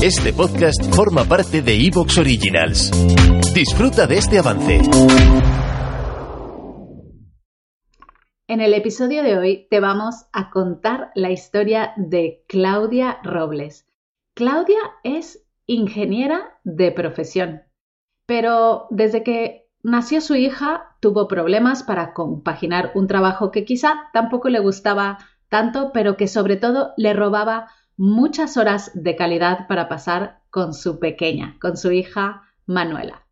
Este podcast forma parte de Evox Originals. Disfruta de este avance. En el episodio de hoy te vamos a contar la historia de Claudia Robles. Claudia es ingeniera de profesión, pero desde que nació su hija tuvo problemas para compaginar un trabajo que quizá tampoco le gustaba tanto, pero que sobre todo le robaba muchas horas de calidad para pasar con su pequeña, con su hija Manuela.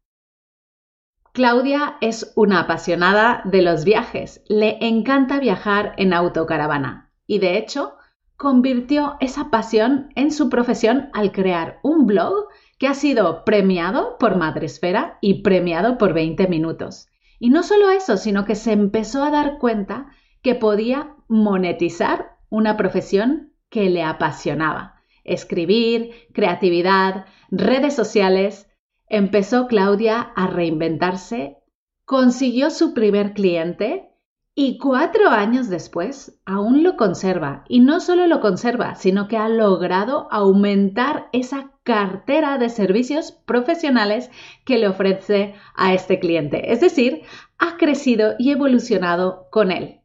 Claudia es una apasionada de los viajes, le encanta viajar en autocaravana y de hecho convirtió esa pasión en su profesión al crear un blog que ha sido premiado por Madresfera y premiado por 20 minutos. Y no solo eso, sino que se empezó a dar cuenta que podía monetizar una profesión que le apasionaba. Escribir, creatividad, redes sociales. Empezó Claudia a reinventarse, consiguió su primer cliente y cuatro años después aún lo conserva. Y no solo lo conserva, sino que ha logrado aumentar esa cartera de servicios profesionales que le ofrece a este cliente. Es decir, ha crecido y evolucionado con él.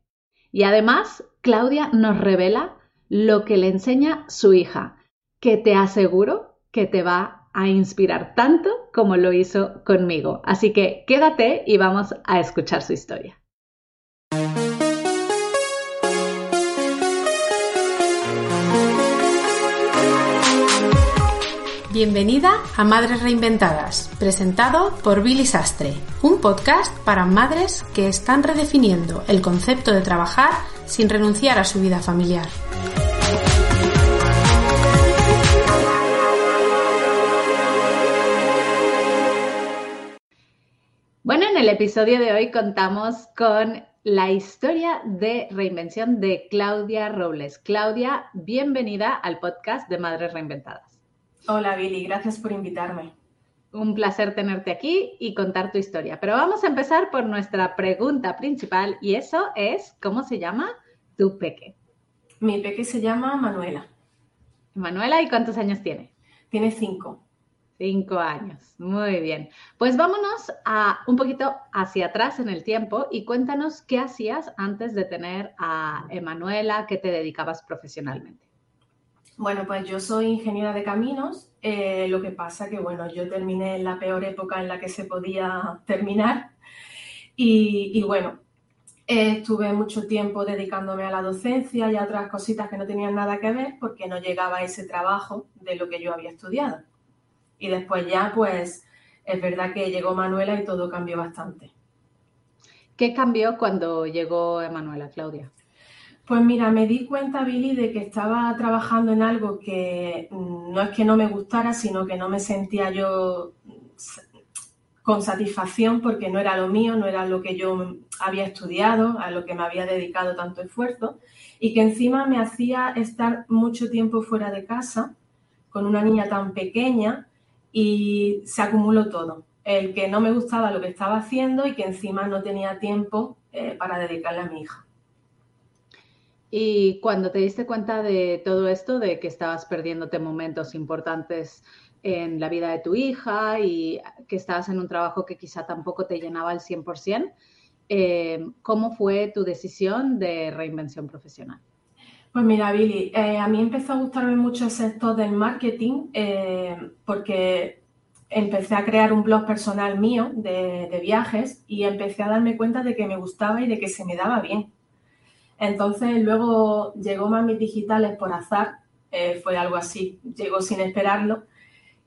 Y además, Claudia nos revela lo que le enseña su hija, que te aseguro que te va a inspirar tanto como lo hizo conmigo. Así que quédate y vamos a escuchar su historia. Bienvenida a Madres Reinventadas, presentado por Billy Sastre, un podcast para madres que están redefiniendo el concepto de trabajar sin renunciar a su vida familiar. Bueno, en el episodio de hoy contamos con la historia de reinvención de Claudia Robles. Claudia, bienvenida al podcast de Madres Reinventadas. Hola Billy, gracias por invitarme. Un placer tenerte aquí y contar tu historia. Pero vamos a empezar por nuestra pregunta principal y eso es, ¿cómo se llama tu peque? Mi peque se llama Manuela. Manuela, ¿y cuántos años tiene? Tiene cinco. Cinco años, muy bien. Pues vámonos a un poquito hacia atrás en el tiempo y cuéntanos qué hacías antes de tener a Emanuela, qué te dedicabas profesionalmente. Bueno, pues yo soy ingeniera de caminos. Eh, lo que pasa que, bueno, yo terminé en la peor época en la que se podía terminar. Y, bueno, estuve mucho tiempo dedicándome a la docencia y a otras cositas que no tenían nada que ver porque no llegaba a ese trabajo de lo que yo había estudiado. Y después ya, pues, es verdad que llegó Manuela y todo cambió bastante. ¿Qué cambió cuando llegó Manuela, Claudia? Pues mira, me di cuenta, Billy, de que estaba trabajando en algo que mm, no es que no me gustara, sino que no me sentía yo con satisfacción porque no era lo mío, no era lo que yo había estudiado, a lo que me había dedicado tanto esfuerzo, y que encima me hacía estar mucho tiempo fuera de casa con una niña tan pequeña y se acumuló todo. El que no me gustaba lo que estaba haciendo y que encima no tenía tiempo eh, para dedicarle a mi hija. Y cuando te diste cuenta de todo esto, de que estabas perdiéndote momentos importantes en la vida de tu hija y que estabas en un trabajo que quizá tampoco te llenaba al 100%, eh, ¿cómo fue tu decisión de reinvención profesional? Pues mira, Billy, eh, a mí empezó a gustarme mucho el sector del marketing eh, porque empecé a crear un blog personal mío de, viajes y empecé a darme cuenta de que me gustaba y de que se me daba bien. Entonces luego llegó Mami Digitales por azar, eh, fue algo así, llegó sin esperarlo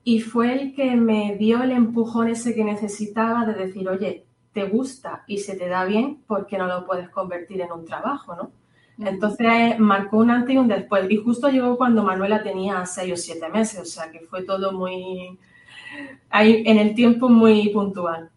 y fue el que me dio el empujón ese que necesitaba de decir, oye, te gusta y se te da bien, ¿por qué no lo puedes convertir en un trabajo, no? Entonces marcó un antes y un después. Y justo llegó cuando Manuela tenía seis o siete meses, o sea que fue todo muy, ahí, en el tiempo muy puntual.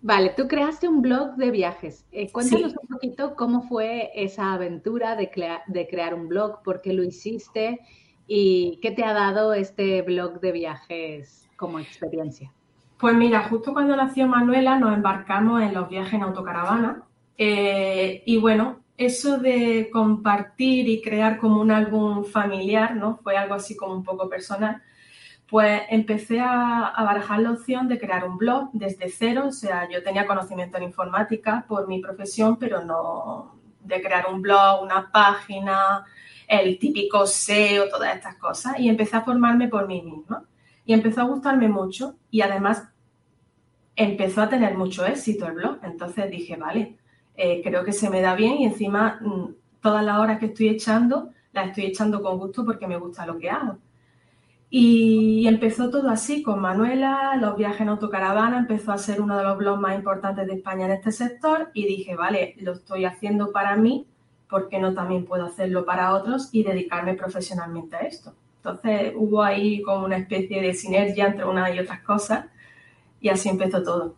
Vale, tú creaste un blog de viajes. Eh, cuéntanos un poquito cómo fue esa aventura de, de crear un blog, por qué lo hiciste y qué te ha dado este blog de viajes como experiencia. Pues mira, justo cuando nació Manuela nos embarcamos en los viajes en autocaravana eh, y bueno, eso de compartir y crear como un álbum familiar, ¿no? Fue algo así como un poco personal. Pues empecé a, barajar la opción de crear un blog desde cero, o sea, yo tenía conocimiento en informática por mi profesión, pero no de crear un blog, una página, el típico SEO, todas estas cosas. Y empecé a formarme por mí misma. Y empezó a gustarme mucho y además empezó a tener mucho éxito el blog. Entonces dije, vale, eh, creo que se me da bien y encima mm, todas las horas que estoy echando, las estoy echando con gusto porque me gusta lo que hago. Y empezó todo así, con Manuela, los viajes en autocaravana, empezó a ser uno de los blogs más importantes de España en este sector y dije, vale, lo estoy haciendo para mí, ¿por qué no también puedo hacerlo para otros y dedicarme profesionalmente a esto? Entonces hubo ahí como una especie de sinergia entre unas y otras cosas y así empezó todo.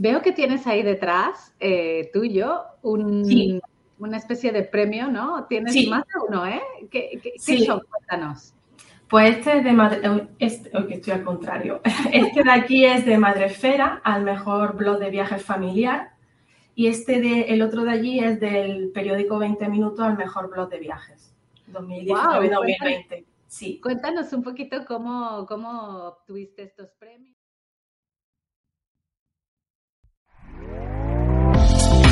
Veo que tienes ahí detrás, eh, tuyo, un, una especie de premio, ¿no? Tienes más de uno, ¿eh? ¿Qué, qué, son? Cuéntanos. Pues este es de Madre, este, estoy al contrario. Este de aquí es de Madrefera, al mejor blog de viajes familiar. Y este de, el otro de allí es del periódico 20 minutos al mejor blog de viajes. 2019-2020. Sí. Cuéntanos un poquito cómo, cómo obtuviste estos premios.